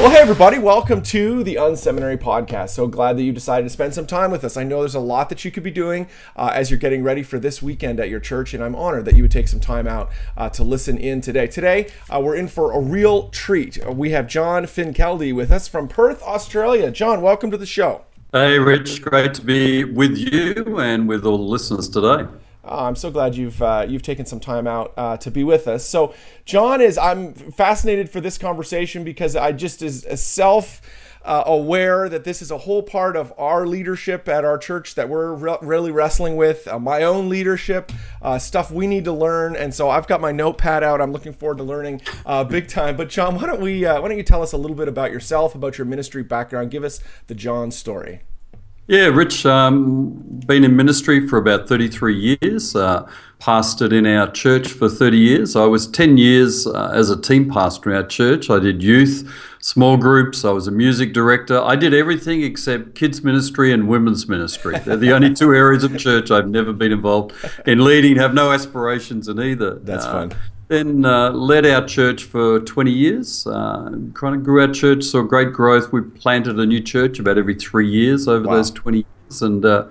Well, hey, everybody, welcome to the Unseminary Podcast. So glad that you decided to spend some time with us. I know there's a lot that you could be doing uh, as you're getting ready for this weekend at your church, and I'm honored that you would take some time out uh, to listen in today. Today, uh, we're in for a real treat. We have John Finkelde with us from Perth, Australia. John, welcome to the show. Hey, Rich, great to be with you and with all the listeners today. Uh, I'm so glad you've uh, you've taken some time out uh, to be with us. So, John is I'm fascinated for this conversation because I just is self. Uh, aware that this is a whole part of our leadership at our church that we're re- really wrestling with. Uh, my own leadership, stuff we need to learn, and so I've got my notepad out. I'm looking forward to learning big time. But John, why don't we? why don't you tell us a little bit about yourself, about your ministry background? Give us the John story. Yeah, Rich, um, been in ministry for about 33 years, uh, pastored in our church for 30 years. I was 10 years uh, as a team pastor in our church. I did youth, small groups, I was a music director. I did everything except kids' ministry and women's ministry. They're the only two areas of church I've never been involved in leading, have no aspirations in either. That's uh, fun. Then uh, led our church for 20 years. Uh, kind of grew our church, saw great growth. We planted a new church about every three years over wow. those 20 years. And uh,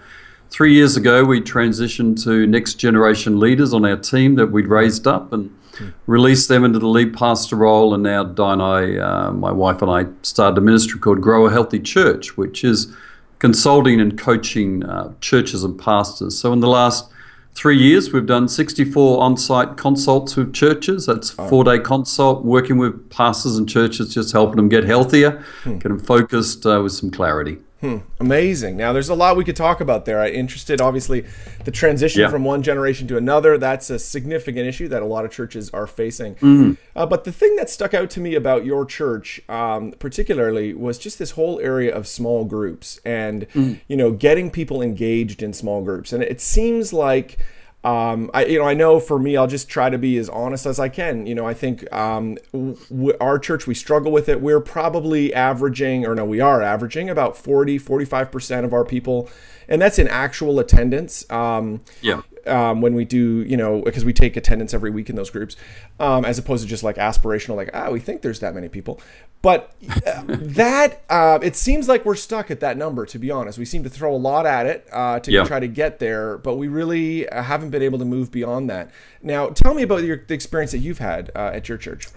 three years ago, we transitioned to next generation leaders on our team that we'd raised up and mm. released them into the lead pastor role. And now Di and I, uh, my wife and I, started a ministry called Grow a Healthy Church, which is consulting and coaching uh, churches and pastors. So in the last three years, we've done 64 on site consults with churches. That's four day consult, working with pastors and churches, just helping them get healthier, hmm. get them focused uh, with some clarity. Hmm, amazing. Now, there's a lot we could talk about there. I interested, obviously, the transition yeah. from one generation to another. That's a significant issue that a lot of churches are facing. Mm-hmm. Uh, but the thing that stuck out to me about your church, um, particularly, was just this whole area of small groups and mm. you know getting people engaged in small groups. And it seems like um, I you know I know for me I'll just try to be as honest as I can. You know I think um, w- our church we struggle with it. We're probably averaging or no we are averaging about 40 45 percent of our people, and that's in actual attendance. Um, yeah um, when we do, you know, because we take attendance every week in those groups, um, as opposed to just like aspirational, like, ah, we think there's that many people. But uh, that, uh, it seems like we're stuck at that number, to be honest. We seem to throw a lot at it uh, to yeah. try to get there, but we really uh, haven't been able to move beyond that. Now, tell me about your, the experience that you've had uh, at your church.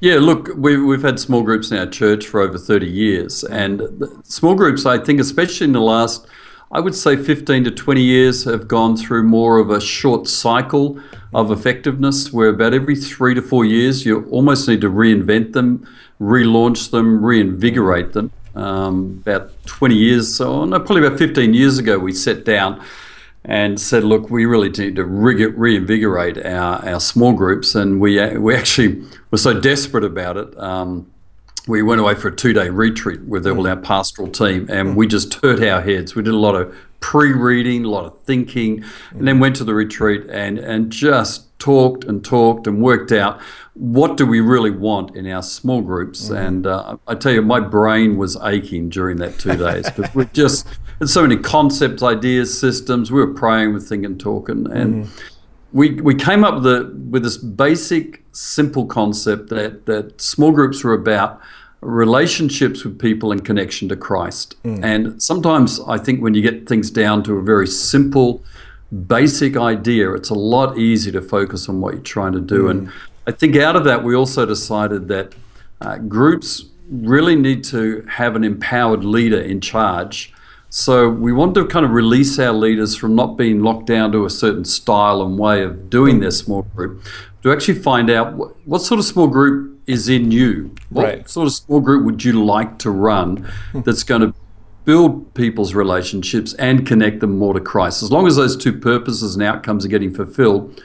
Yeah, look, we, we've had small groups in our church for over 30 years. And small groups, I think, especially in the last – I would say 15 to 20 years have gone through more of a short cycle of effectiveness where about every three to four years you almost need to reinvent them, relaunch them, reinvigorate them. Um, about 20 years, so no, probably about 15 years ago, we sat down and said, look, we really need to reinvigorate our, our small groups. And we, we actually were so desperate about it. Um, we went away for a two day retreat with all our pastoral team and we just hurt our heads. We did a lot of pre reading, a lot of thinking, and then went to the retreat and, and just talked and talked and worked out what do we really want in our small groups. Mm-hmm. And uh, I tell you, my brain was aching during that two days because we just had so many concepts, ideas, systems. We were praying, with thinking, talking, and. Mm-hmm we, we came up with, a, with this basic, simple concept that, that small groups are about relationships with people and connection to Christ. Mm. And sometimes I think when you get things down to a very simple, basic idea, it's a lot easier to focus on what you're trying to do. Mm. And I think out of that, we also decided that uh, groups really need to have an empowered leader in charge. So we want to kind of release our leaders from not being locked down to a certain style and way of doing their small group, to actually find out what, what sort of small group is in you. What right. sort of small group would you like to run hmm. that's going to build people's relationships and connect them more to Christ? As long as those two purposes and outcomes are getting fulfilled,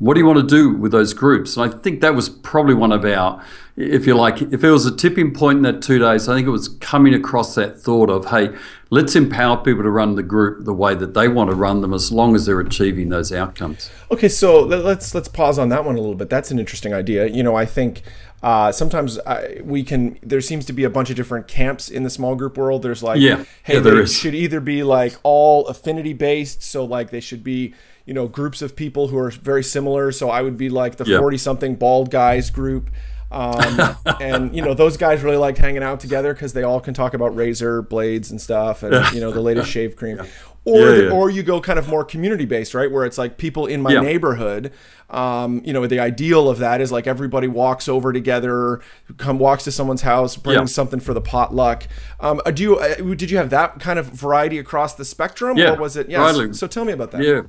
what do you want to do with those groups? And I think that was probably one of our, if you like, if it was a tipping point in that two days, I think it was coming across that thought of, hey, let's empower people to run the group the way that they want to run them as long as they're achieving those outcomes. Okay, so let's let's pause on that one a little bit. That's an interesting idea. You know, I think uh, sometimes I, we can. There seems to be a bunch of different camps in the small group world. There's like, yeah, hey, yeah, they is. should either be like all affinity based, so like they should be you know groups of people who are very similar. So I would be like the forty yep. something bald guys group. Um, and you know those guys really like hanging out together because they all can talk about razor blades and stuff, and you know the latest shave cream. Yeah. Or yeah, yeah. or you go kind of more community based, right? Where it's like people in my neighborhood. Um, you know, the ideal of that is like everybody walks over together, come walks to someone's house, brings something for the potluck. Um, uh, do you uh, did you have that kind of variety across the spectrum, yeah. or was it? Yes. Right. So tell me about that. Yeah.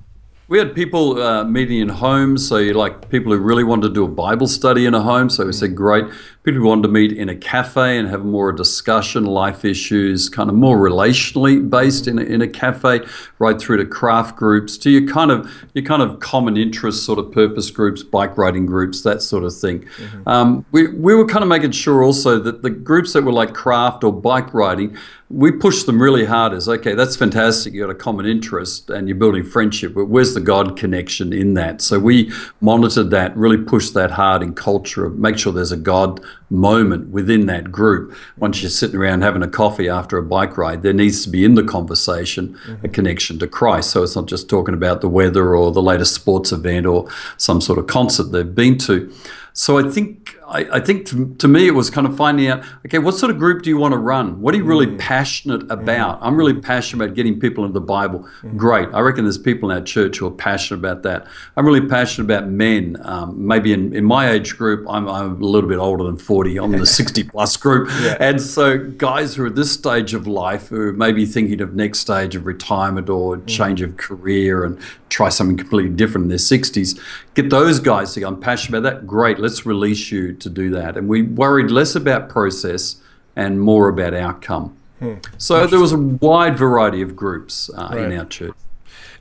We had people uh, meeting in homes, so like people who really wanted to do a Bible study in a home. So we said, great. People who wanted to meet in a cafe and have more discussion, life issues, kind of more relationally based in a, in a cafe, right through to craft groups, to your kind of your kind of common interest sort of purpose groups, bike riding groups, that sort of thing. Mm-hmm. Um, we we were kind of making sure also that the groups that were like craft or bike riding we pushed them really hard as okay that's fantastic you got a common interest and you're building friendship but where's the god connection in that so we monitored that really pushed that hard in culture make sure there's a god moment within that group. Once you're sitting around having a coffee after a bike ride there needs to be in the conversation mm-hmm. a connection to christ. So it's not just talking about the weather or the latest sports event or some sort of concert they've been to. So I think I, I think to, to, me it was kind of finding out okay what sort of group do you want to run what are you really mm. passionate about mm. i'm really passionate about getting people into the bible mm. great i reckon there's people in our church who are passionate about that i'm really passionate about men um, maybe in, in my age group I'm, I'm a little bit older than 40 i'm in the 60 plus group yeah. and so guys who are at this stage of life who may be thinking of next stage of retirement or mm. change of career and try something completely different in their 60s get those guys to go i'm passionate about that great let's release you to do that. And we worried less about process and more about outcome. Hmm. So there was a wide variety of groups uh, right. in our church.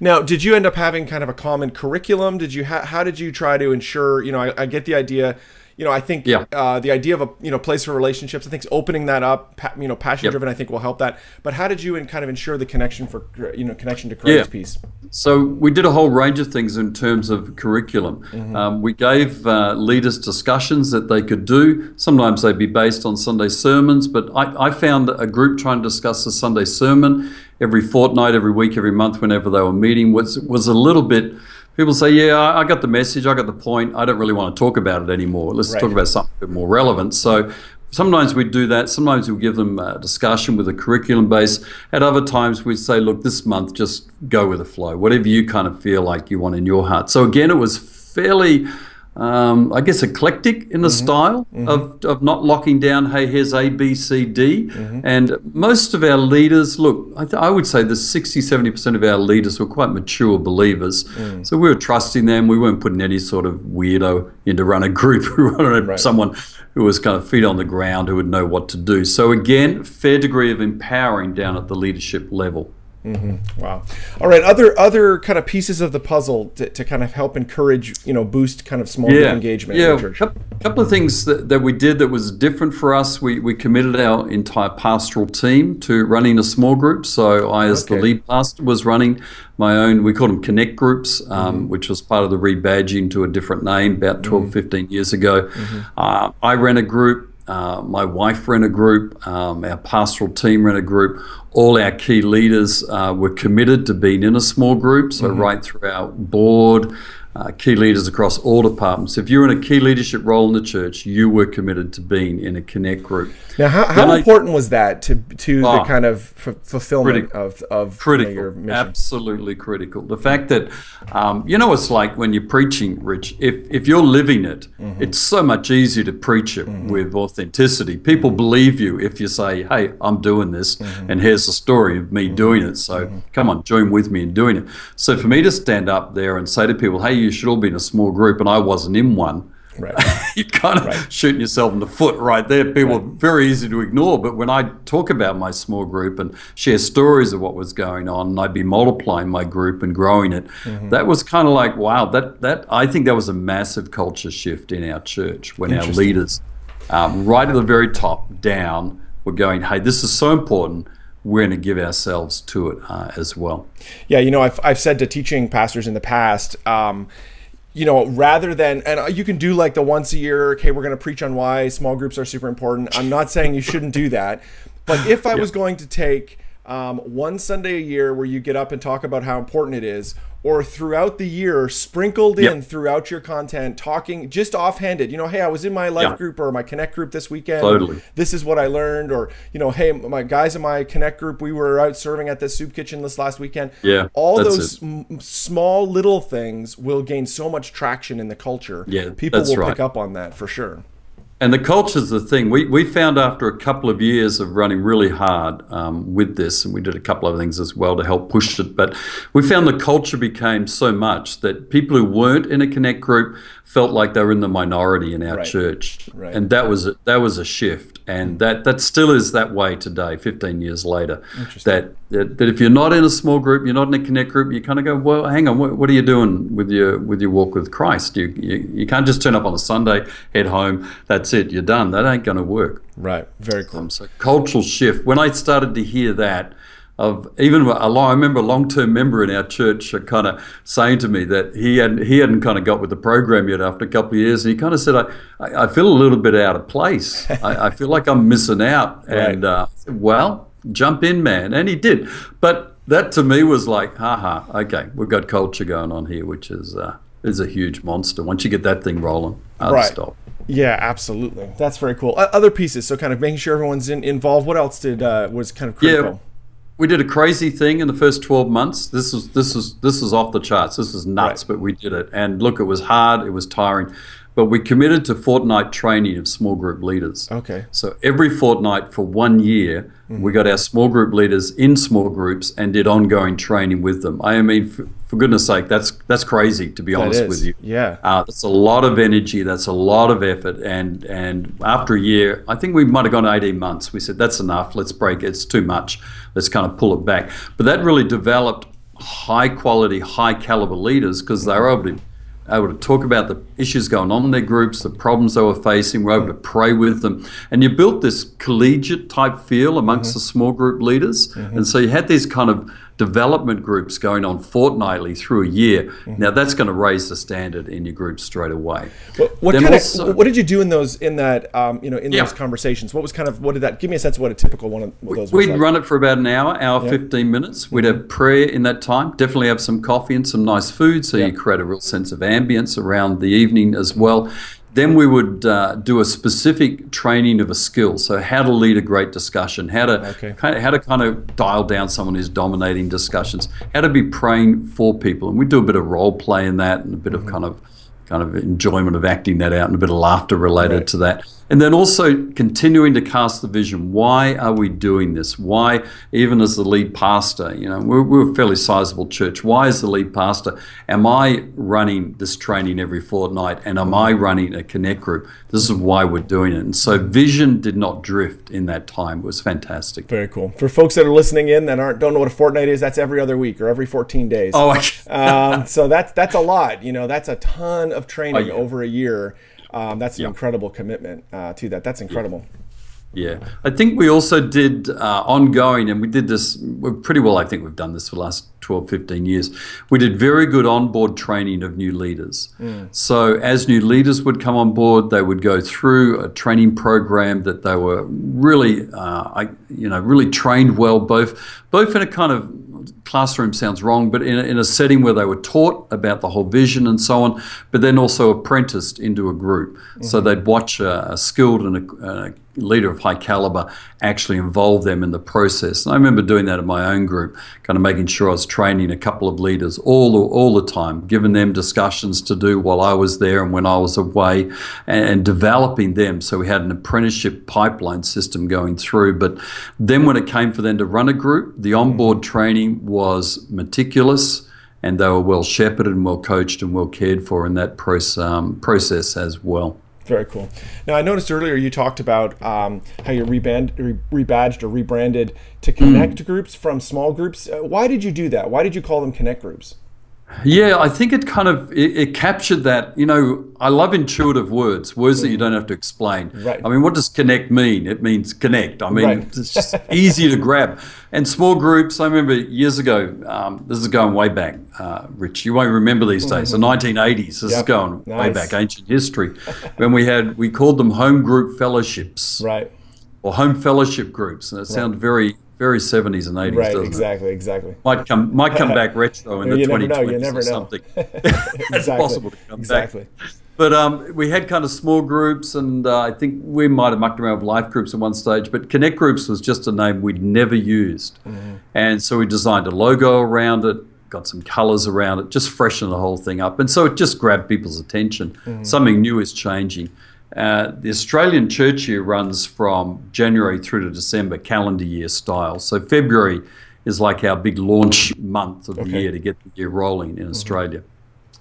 Now, did you end up having kind of a common curriculum? Did you ha- how did you try to ensure? You know, I, I get the idea you know, I think yeah. uh, the idea of a you know place for relationships, I think opening that up, pa- you know, passion yep. driven, I think will help that. But how did you and kind of ensure the connection for you know connection to Christ yeah. piece? So we did a whole range of things in terms of curriculum. Mm-hmm. Um, we gave uh, leaders discussions that they could do. Sometimes they'd be based on Sunday sermons, but I, I found a group trying to discuss the Sunday sermon every fortnight, every week, every month, whenever they were meeting was was a little bit people say, yeah, I, got the message, I got the point, I don't really want to talk about it anymore. Let's right. talk about something a bit more relevant. So sometimes we do that. Sometimes we give them a discussion with a curriculum base. At other times we say, look, this month just go with the flow, whatever you kind of feel like you want in your heart. So again, it was fairly um, I guess, eclectic in the mm-hmm. style mm-hmm. Of, of not locking down, hey, here's A, B, C, D. Mm-hmm. And most of our leaders, look, I, th- I, would say the 60, 70% of our leaders were quite mature believers. Mm. So we were trusting them. We weren't putting any sort of weirdo in to run a group. We wanted right. someone who was kind of feet on the ground, who would know what to do. So again, fair degree of empowering down at the leadership level. Mm-hmm. Wow. All right. Other other kind of pieces of the puzzle to, to kind of help encourage, you know, boost kind of small yeah. engagement. Yeah. A couple of things that, that we did that was different for us. We, we committed our entire pastoral team to running a small group. So I, as okay. the lead pastor, was running my own. We called them connect groups, um, mm-hmm. which was part of the rebadging to a different name about 12, mm-hmm. 15 years ago. Mm-hmm. Uh, I ran a group. Uh, my wife ran a group, um, our pastoral team ran a group. All our key leaders uh, were committed to being in a small group, so mm-hmm. right through our board, uh, key leaders across all departments. If you're in a key leadership role in the church, you were committed to being in a connect group. Now, how, how important I, was that to to oh, the kind of f- fulfillment critical, of of critical, you know, your mission? Absolutely critical. The fact that um, you know it's like when you're preaching, Rich. If if you're living it, mm-hmm. it's so much easier to preach it mm-hmm. with authenticity. People mm-hmm. believe you if you say, "Hey, I'm doing this, mm-hmm. and here's the story of me mm-hmm. doing it." So mm-hmm. come on, join with me in doing it. So for me to stand up there and say to people, "Hey," you should all be in a small group, and I wasn't in one. Right. you're kind of right. shooting yourself in the foot right there. People right. are very easy to ignore. But when I talk about my small group and share stories of what was going on, and I'd be multiplying my group and growing it, mm-hmm. that was kind of like, wow, that, that I think that was a massive culture shift in our church when our leaders, um, right at the very top down, were going, hey, this is so important we're going to give ourselves to it uh, as well. Yeah, you know, I've, I've said to teaching pastors in the past, um, you know, rather than, and you can do like the once a year, okay, we're going to preach on why small groups are super important. I'm not saying you shouldn't do that. But if I was going to take um, one Sunday a year where you get up and talk about how important it is, or throughout the year sprinkled yep. in throughout your content talking just offhanded you know hey i was in my life group or my connect group this weekend totally. this is what i learned or you know hey my guys in my connect group we were out serving at the soup kitchen this last weekend yeah all those m- small little things will gain so much traction in the culture yeah people will right. pick up on that for sure and the culture's the thing. We, we found after a couple of years of running really hard um, with this, and we did a couple of things as well to help push it, but we found the culture became so much that people who weren't in a Connect group felt like they were in the minority in our right. church. Right. And that was, a, that was a shift. And that, that still is that way today, 15 years later. That, that, that if you're not in a small group, you're not in a Connect group, you kind of go, well, hang on, what, what are you doing with your, with your walk with Christ? You, you, you can't just turn up on a Sunday, head home, that's that's it, you're done. That ain't going to work. Right. Very cool. Um, so cultural shift. When I started to hear that, of even a long, I remember a long-term member in our church kind of saying to me that he hadn't he hadn't kind of got with the program yet after a couple of years, and he kind of said, "I, I feel a little bit out of place. I, I feel like I'm missing out." Right. And uh, said, well, jump in, man, and he did. But that to me was like, haha, okay, we've got culture going on here, which is uh, is a huge monster. Once you get that thing rolling, hard right. stop. Yeah, absolutely. That's very cool. Uh, other pieces, so kind of making sure everyone's in, involved. What else did uh, was kind of critical? Yeah, we did a crazy thing in the first 12 months. This was this was this was off the charts. This was nuts, right. but we did it. And look, it was hard. It was tiring. But we committed to fortnight training of small group leaders. Okay. So every fortnight for one year, mm-hmm. we got our small group leaders in small groups and did ongoing training with them. I mean, for, goodness sake, that's that's crazy to be that honest is. with you. Yeah. Uh, that's a lot of energy. That's a lot of effort. And and after a year, I think we might have gone 18 months. We said that's enough. Let's break it. It's too much. Let's kind of pull it back. But that really developed high quality, high caliber leaders because they were able to able to talk about the issues going on in their groups, the problems they were facing, we're able to pray with them. And you built this collegiate type feel amongst mm-hmm. the small group leaders. Mm-hmm. And so you had these kind of development groups going on fortnightly through a year. Mm-hmm. Now that's going to raise the standard in your group straight away. What, what kind also, of, what did you do in those in that um, you know in yeah. those conversations? What was kind of what did that give me a sense of what a typical one of those? We'd like? run it for about an hour, hour yeah. fifteen minutes. We'd have mm-hmm. prayer in that time. Definitely have some coffee and some nice food, so yeah. you create a real sense of ambience around the evening as well. Then we would uh, do a specific training of a skill. So how to lead a great discussion, how to okay. kind of, how to kind of dial down someone who's dominating discussions, how to be praying for people, and we do a bit of role play in that, and a bit mm-hmm. of kind of kind of enjoyment of acting that out, and a bit of laughter related right. to that. And then also continuing to cast the vision. Why are we doing this? Why, even as the lead pastor, you know, we're, we're, a fairly sizable church. Why, as the lead pastor, am I running this training every fortnight and am I running a connect group? This is why we're doing it. And so vision did not drift in that time. It was fantastic. Very cool. For folks that are listening in that aren't don't know what a fortnight is, that's every other week or every 14 days. Oh, um, so that's that's a lot. You know, that's a ton of training oh, yeah. over a year. Um, that's an yep. incredible commitment uh, to that. That's incredible. Yeah, I think we also did uh, ongoing, and we did this pretty well. I think we've done this for the last 12, 15 years. We did very good onboard training of new leaders. Mm. So, as new leaders would come on board, they would go through a training program that they were really, uh, I, you know, really trained well, both both in a kind of classroom sounds wrong, but in a, in a setting where they were taught about the whole vision and so on, but then also apprenticed into a group. Mm-hmm. So they'd watch a, a skilled and a, a, leader of high caliber actually involve them in the process. And I remember doing that in my own group, kind of making sure I was training a couple of leaders all the, all the time, giving them discussions to do while I was there and when I was away, and, and developing them. So we had an apprenticeship pipeline system going through. But then when it came for them to run a group, the onboard mm-hmm. training was meticulous and they were well shepherded and well coached and well cared for in that um, process as well. Very cool. Now, I noticed earlier you talked about um, how you reband, re- rebadged or rebranded to connect mm. groups from small groups. Uh, why did you do that? Why did you call them connect groups? Yeah, I think it kind of it, it, captured that. You know, I love intuitive words, words that you don't have to explain. Right. I mean, what does connect mean? It means connect. I mean, right. it's just easy to grab. And small groups. I remember years ago. Um, this is going way back, uh, Rich. You won't remember these days. Mm-hmm. The 1980s. This yep. is going nice. way back, ancient history. when we had we called them home group fellowships. Right. Or home fellowship groups, and it right. sounds very very 70s and 80s, right, doesn't exactly, it? Exactly, Might come might come back retro in the you 2020s never know, you never or something. exactly. It's possible to come exactly. back. But um, we had kind of small groups, and uh, I think we might have mucked around with life groups at one stage. But Connect Groups was just a name we'd never used, mm-hmm. and so we designed a logo around it, got some colours around it, just freshen the whole thing up, and so it just grabbed people's attention. Mm-hmm. Something new is changing. Uh, the Australian church year runs from January through to December, calendar year style. So February is like our big launch month of okay. the year to get the year rolling in mm-hmm. Australia.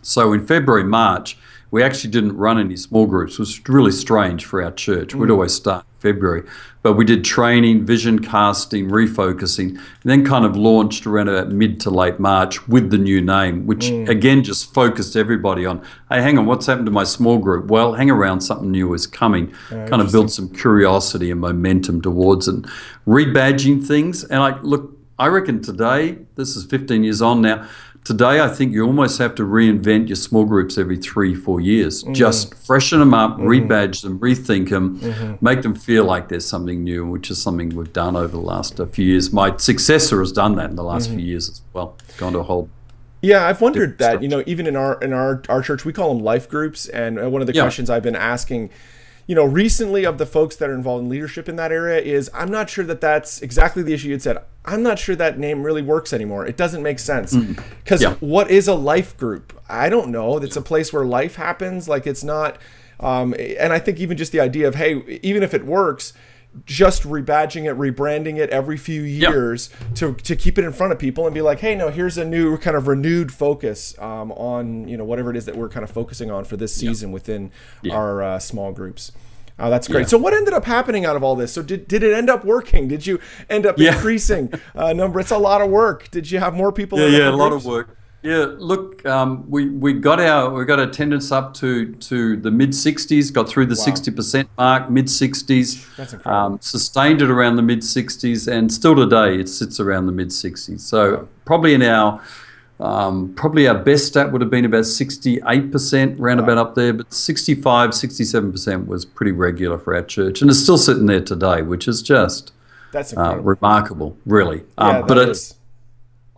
So in February, March, we actually didn't run any small groups, which was really strange for our church. Mm. We'd always start February. But we did training, vision casting, refocusing, and then kind of launched around about mid to late March with the new name, which mm. again just focused everybody on, hey, hang on, what's happened to my small group? Well, hang around, something new is coming. Uh, kind of build some curiosity and momentum towards it. Rebadging things. And I look, I reckon today, this is 15 years on now, Today, I think you almost have to reinvent your small groups every three, four years. Mm-hmm. Just freshen them up, mm-hmm. rebadge them, rethink them, mm-hmm. make them feel like there's something new, which is something we've done over the last uh, few years. My successor has done that in the last few mm-hmm. years as well, gone to a whole yeah, I've wondered that. You know, even in our in our our church, we call them life groups, and uh, one of the yeah. questions I've been asking you know, recently of the folks that are involved in leadership in that area is I'm not sure that that's exactly the issue you said. I'm not sure that name really works anymore. It doesn't make sense because mm. yeah. what is a life group? I don't know. It's a place where life happens. Like it's not. Um, and I think even just the idea of hey, even if it works, just rebadging it, rebranding it every few years yep. to, to keep it in front of people and be like, hey, no, here's a new kind of renewed focus um, on you know whatever it is that we're kind of focusing on for this season yep. within yep. our uh, small groups. Oh, that's great. Yeah. So, what ended up happening out of all this? So, did, did it end up working? Did you end up yeah. increasing uh, number? It's a lot of work. Did you have more people? Yeah, yeah, a lot of work. Yeah, look, um, we, we got our we got attendance up to, to the mid 60s, got through the wow. 60% mark, mid 60s, That's incredible. Um, sustained it around the mid 60s, and still today it sits around the mid 60s. So wow. probably in our um, probably our best stat would have been about 68%, roundabout wow. up there, but 65, 67% was pretty regular for our church. And it's still sitting there today, which is just That's uh, remarkable, really. Um, yeah, but it's,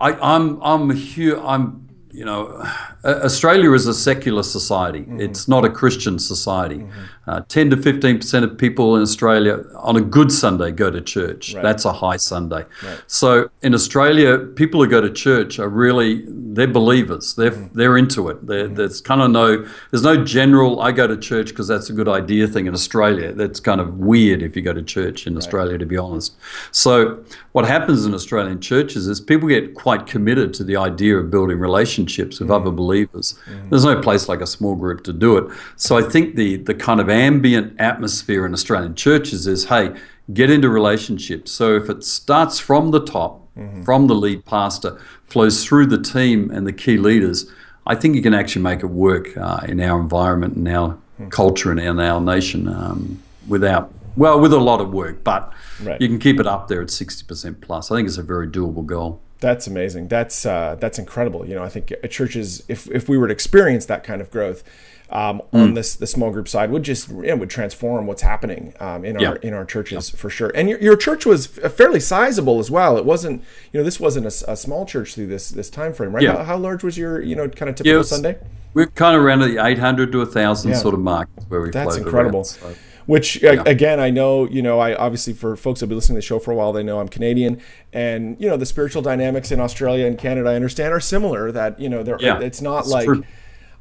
I, I'm, I'm, huge, I'm you know, Australia is a secular society. Mm-hmm. It's not a Christian society. Mm-hmm. Uh, 10 to 15 percent of people in Australia on a good Sunday go to church. Right. That's a high Sunday. Right. So in Australia, people who go to church are really they're believers. They're mm-hmm. they're into it. Mm-hmm. There's kind of no there's no general I go to church because that's a good idea thing in Australia. That's kind of weird if you go to church in right. Australia, to be honest. So what happens in Australian churches is people get quite committed to the idea of building relationships with other mm-hmm. believers. Mm-hmm. There's no place like a small group to do it. So I think the the kind of ambient atmosphere in Australian churches is hey, get into relationships. So if it starts from the top, mm-hmm. from the lead pastor, flows through the team and the key leaders, I think you can actually make it work uh, in our environment and our mm-hmm. culture and in our nation um, without, well, with a lot of work, but right. you can keep it up there at 60% plus. I think it's a very doable goal. That's amazing. That's uh, that's incredible. You know, I think churches, if if we were to experience that kind of growth, um, mm. on this the small group side would just would transform what's happening um, in our in our churches for sure. And your, your church was fairly sizable as well. It wasn't you know this wasn't a, a small church through this this time frame, right? Yeah. How, how, large was your you know kind of typical yeah, Sunday? We're kind of around the 800 to 1,000 sort of mark where we. That's incredible. Around, so. Which yeah. again, I know you know. I obviously for folks that've been listening to the show for a while, they know I'm Canadian, and you know the spiritual dynamics in Australia and Canada, I understand, are similar. That you know, yeah, it's not like. True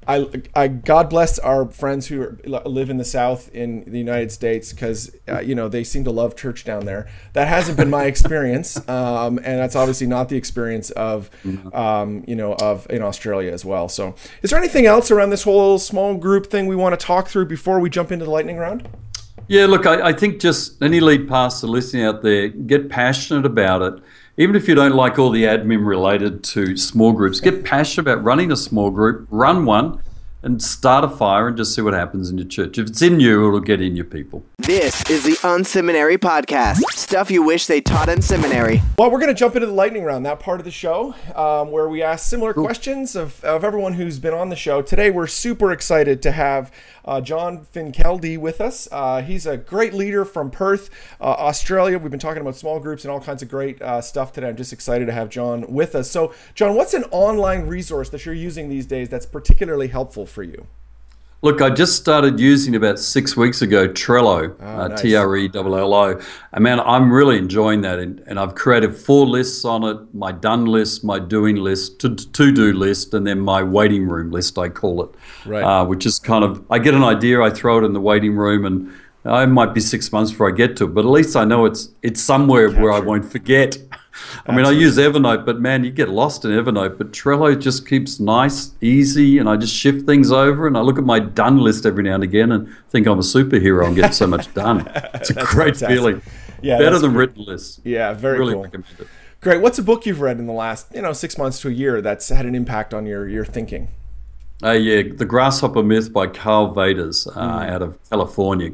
I, I, God bless our friends who are, live in the South in the United States because uh, you know they seem to love church down there. That hasn't been my experience, um, and that's obviously not the experience of um, you know of in Australia as well. So, is there anything else around this whole small group thing we want to talk through before we jump into the lightning round? Yeah, look, I, I think just any lead pastor listening out there, get passionate about it. Even if you don't like all the admin related to small groups, get passionate about running a small group, run one, and start a fire and just see what happens in your church. If it's in you, it'll get in your people. This is the Unseminary Podcast. Stuff you wish they taught in seminary. Well, we're going to jump into the lightning round, that part of the show, um, where we ask similar cool. questions of, of everyone who's been on the show. Today, we're super excited to have uh, John Finkelde with us. Uh, he's a great leader from Perth, uh, Australia. We've been talking about small groups and all kinds of great uh, stuff today. I'm just excited to have John with us. So, John, what's an online resource that you're using these days that's particularly helpful for you? Look, I just started using about six weeks ago Trello, oh, uh, nice. T R E L L O. And man, I'm really enjoying that. And, and, I've created four lists on it my done list, my doing list, to, do list, and then my waiting room list, I call it. Right. Uh, which is kind of, I get an idea, I throw it in the waiting room, and I might be six months before I get to it, but at least I know it's it's somewhere Capture. where I won't forget. I mean, I use Evernote, but man, you get lost in Evernote. But Trello just keeps nice, easy, and I just shift things over. And I look at my done list every now and again and think I'm a superhero. I'm getting so much done. It's a great fantastic. feeling. Yeah, better than great. written lists. Yeah, very really cool. Recommend it. Great. What's a book you've read in the last, you know, six months to a year that's had an impact on your your thinking? Uh, yeah, The Grasshopper Myth by Karl Vaters uh, mm. out of California.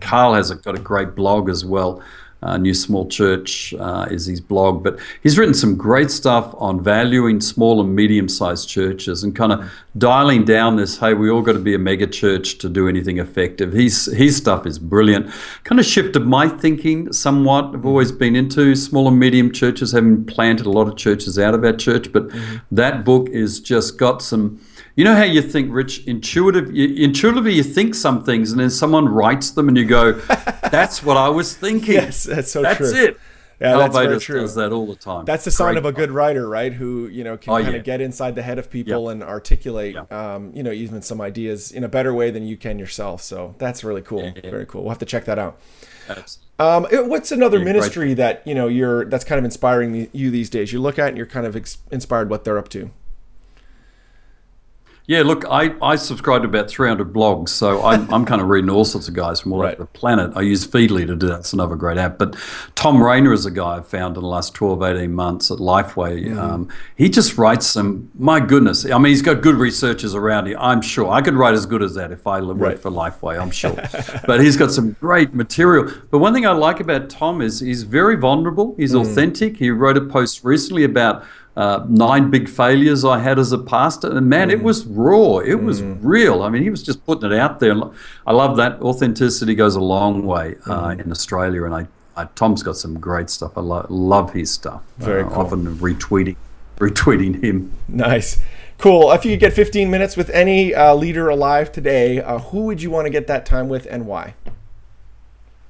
Carl has a, got a great blog as well. Uh, New Small Church uh, is his blog, but he's written some great stuff on valuing small and medium sized churches and kind of dialing down this hey, we all got to be a mega church to do anything effective. His, his stuff is brilliant. Kind of shifted my thinking somewhat. I've always been into small and medium churches, having planted a lot of churches out of our church, but mm-hmm. that book is just got some you know how you think, Rich, intuitive, intuitively you think some things and then someone writes them and you go, that's what I was thinking. yes, that's so that's true. That's it. Yeah, that's very true. does that all the time. That's the sign Great of a good writer, right? Who you know can oh, kind yeah. of get inside the head of people yep. and articulate, yep. um, you know, even some ideas in a better way than you can yourself. So that's really cool. Yeah, yeah. Very cool. We'll have to check that out. Um, what's another ministry that you know you're that's kind of inspiring you these days? You look at and you're kind of ex- inspired what they're up to. Yeah, look, I, I subscribe to about 300 blogs, so I'm, I'm kind of reading all sorts of guys from all right. over the planet. I use Feedly to do that. It's another great app. But Thom Rainer is a guy I've found in the last 12, 18 months at Lifeway. Mm. Um, he just writes some, my goodness. I mean, he's got good researchers around him, I'm sure. I could write as good as that if I worked right. for Lifeway, I'm sure. but he's got some great material. But one thing I like about Tom is he's very vulnerable, he's mm. authentic. He wrote a post recently about uh, nine big failures I had as a pastor. And man, mm. it was raw. It mm. was real. I mean, he was just putting it out there. I love that. Authenticity goes a long way uh, mm. in Australia. And I, I, Thom's got some great stuff. I lo- love his stuff. Very uh, cool. Often retweeting, retweeting him. Nice. Cool. If you could get 15 minutes with any uh, leader alive today, uh, who would you want to get that time with and why?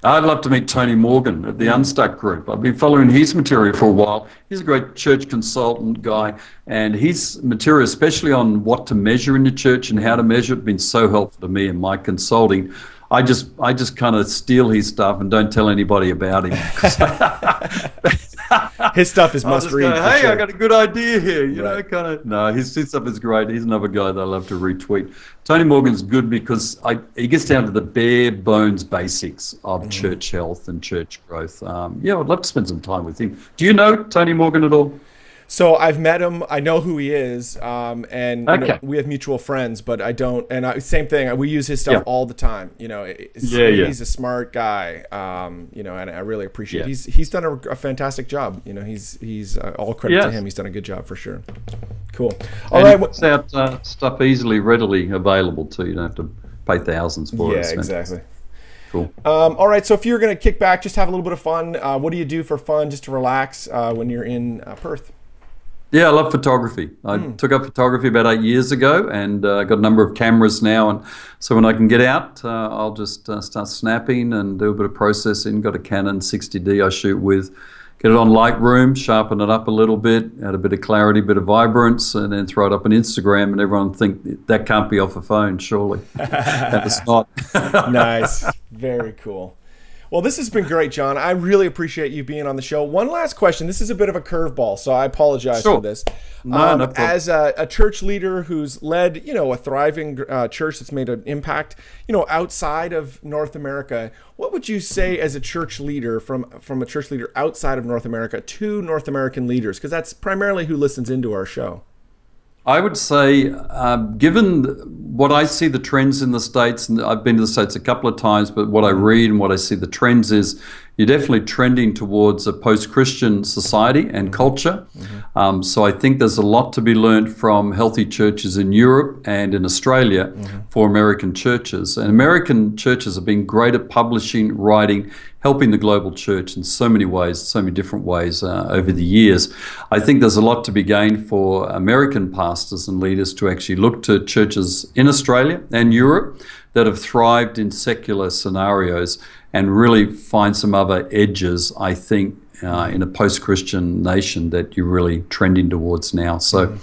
I'd love to meet Tony Morgan at the Unstuck Group. I've been following his material for a while. He's a great church consultant guy, and his material, especially on what to measure in the church and how to measure it, been so helpful to me in my consulting. I just I just kind of steal his stuff and don't tell anybody about him. his stuff is must read. Go, hey, sure. I got a good idea here. You right. know, kind of. No, his, his stuff is great. He's another guy that I love to retweet. Tony Morgan's good because I, he gets down to the bare bones basics of mm. church health and church growth. Um, yeah, I'd love to spend some time with him. Do you know Tony Morgan at all? So I've met him. I know who he is, um, and okay. know, we have mutual friends. But I don't. And I, same thing. We use his stuff yeah. all the time. You know, yeah, yeah. he's a smart guy. Um, you know, and I really appreciate. Yeah. He's he's done a, a, fantastic job. You know, he's he's uh, all credit yes. to him. He's done a good job for sure. Cool. All and right, out uh, stuff easily, readily available too. You don't have to pay thousands for yeah, it. Yeah, exactly. Cool. Um, all right, so if you're going to kick back, just have a little bit of fun. Uh, what do you do for fun, just to relax uh, when you're in uh, Perth? Yeah, I love photography. I mm. took up photography about eight years ago and uh, got a number of cameras now. And so when I can get out, uh, I'll just uh, start snapping and do a bit of processing. Got a Canon 60D I shoot with. get it on Lightroom, sharpen it up a little bit, add a bit of clarity, a bit of vibrance, and then throw it up on Instagram, and everyone think that can't be off a phone, surely. that is not. nice, very cool. Well, this has been great, John. I really appreciate you being on the show. One last question. This is a bit of a curveball, so I apologize sure. for this. No, um, no as a, a, church leader who's led, you know, a thriving uh, church that's made an impact, you know, outside of North America, what would you say as a church leader from from a church leader outside of North America to North American leaders? Because that's primarily who listens into our show. I would say, uh, given what I see the trends in the States, and I've been to the States a couple of times, but what I read and what I see the trends is you're definitely trending towards a post Christian society and mm-hmm. culture. Mm-hmm. Um, so I think there's a lot to be learned from healthy churches in Europe and in Australia mm-hmm. for American churches. And American churches have been great at publishing, writing, helping the global church in so many ways, so many different ways uh, over the years. I think there's a lot to be gained for American pastors and leaders to actually look to churches in Australia and Europe that have thrived in secular scenarios and really find some other edges, I think, uh, in a post Christian nation that you're really trending towards now. So.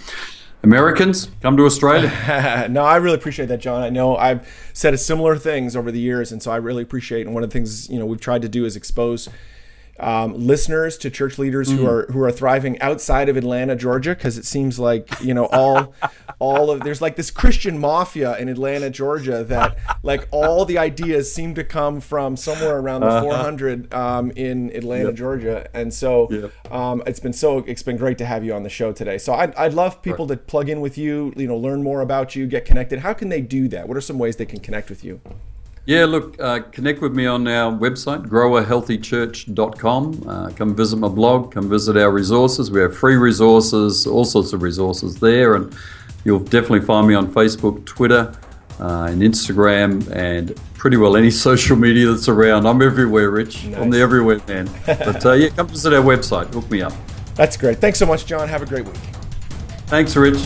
Americans, come to Australia. no, I really appreciate that, John. I know I've said similar things over the years, and so I really appreciate. And one of the things you know we've tried to do is expose um, listeners to church leaders mm-hmm. who are who are thriving outside of Atlanta, Georgia, because it seems like you know all all of there's like this Christian mafia in Atlanta, Georgia that like all the ideas seem to come from somewhere around the uh-huh. 400 um, in Atlanta, yep. Georgia, and so yep. um, it's been so it's been great to have you on the show today. So I'd, I'd love people right. to plug in with you, you know, learn more about you, get connected. How can they do that? What are some ways they can connect with you? Yeah, look, uh, connect with me on our website, growahealthychurch.com. Uh, come visit my blog, come visit our resources. We have free resources, all sorts of resources there. And you'll definitely find me on Facebook, Twitter, uh, and Instagram, and pretty well any social media that's around. I'm everywhere, Rich. Nice. I'm the everywhere man. but uh, yeah, come visit our website, hook me up. That's great. Thanks so much, John. Have a great week. Thanks, Rich.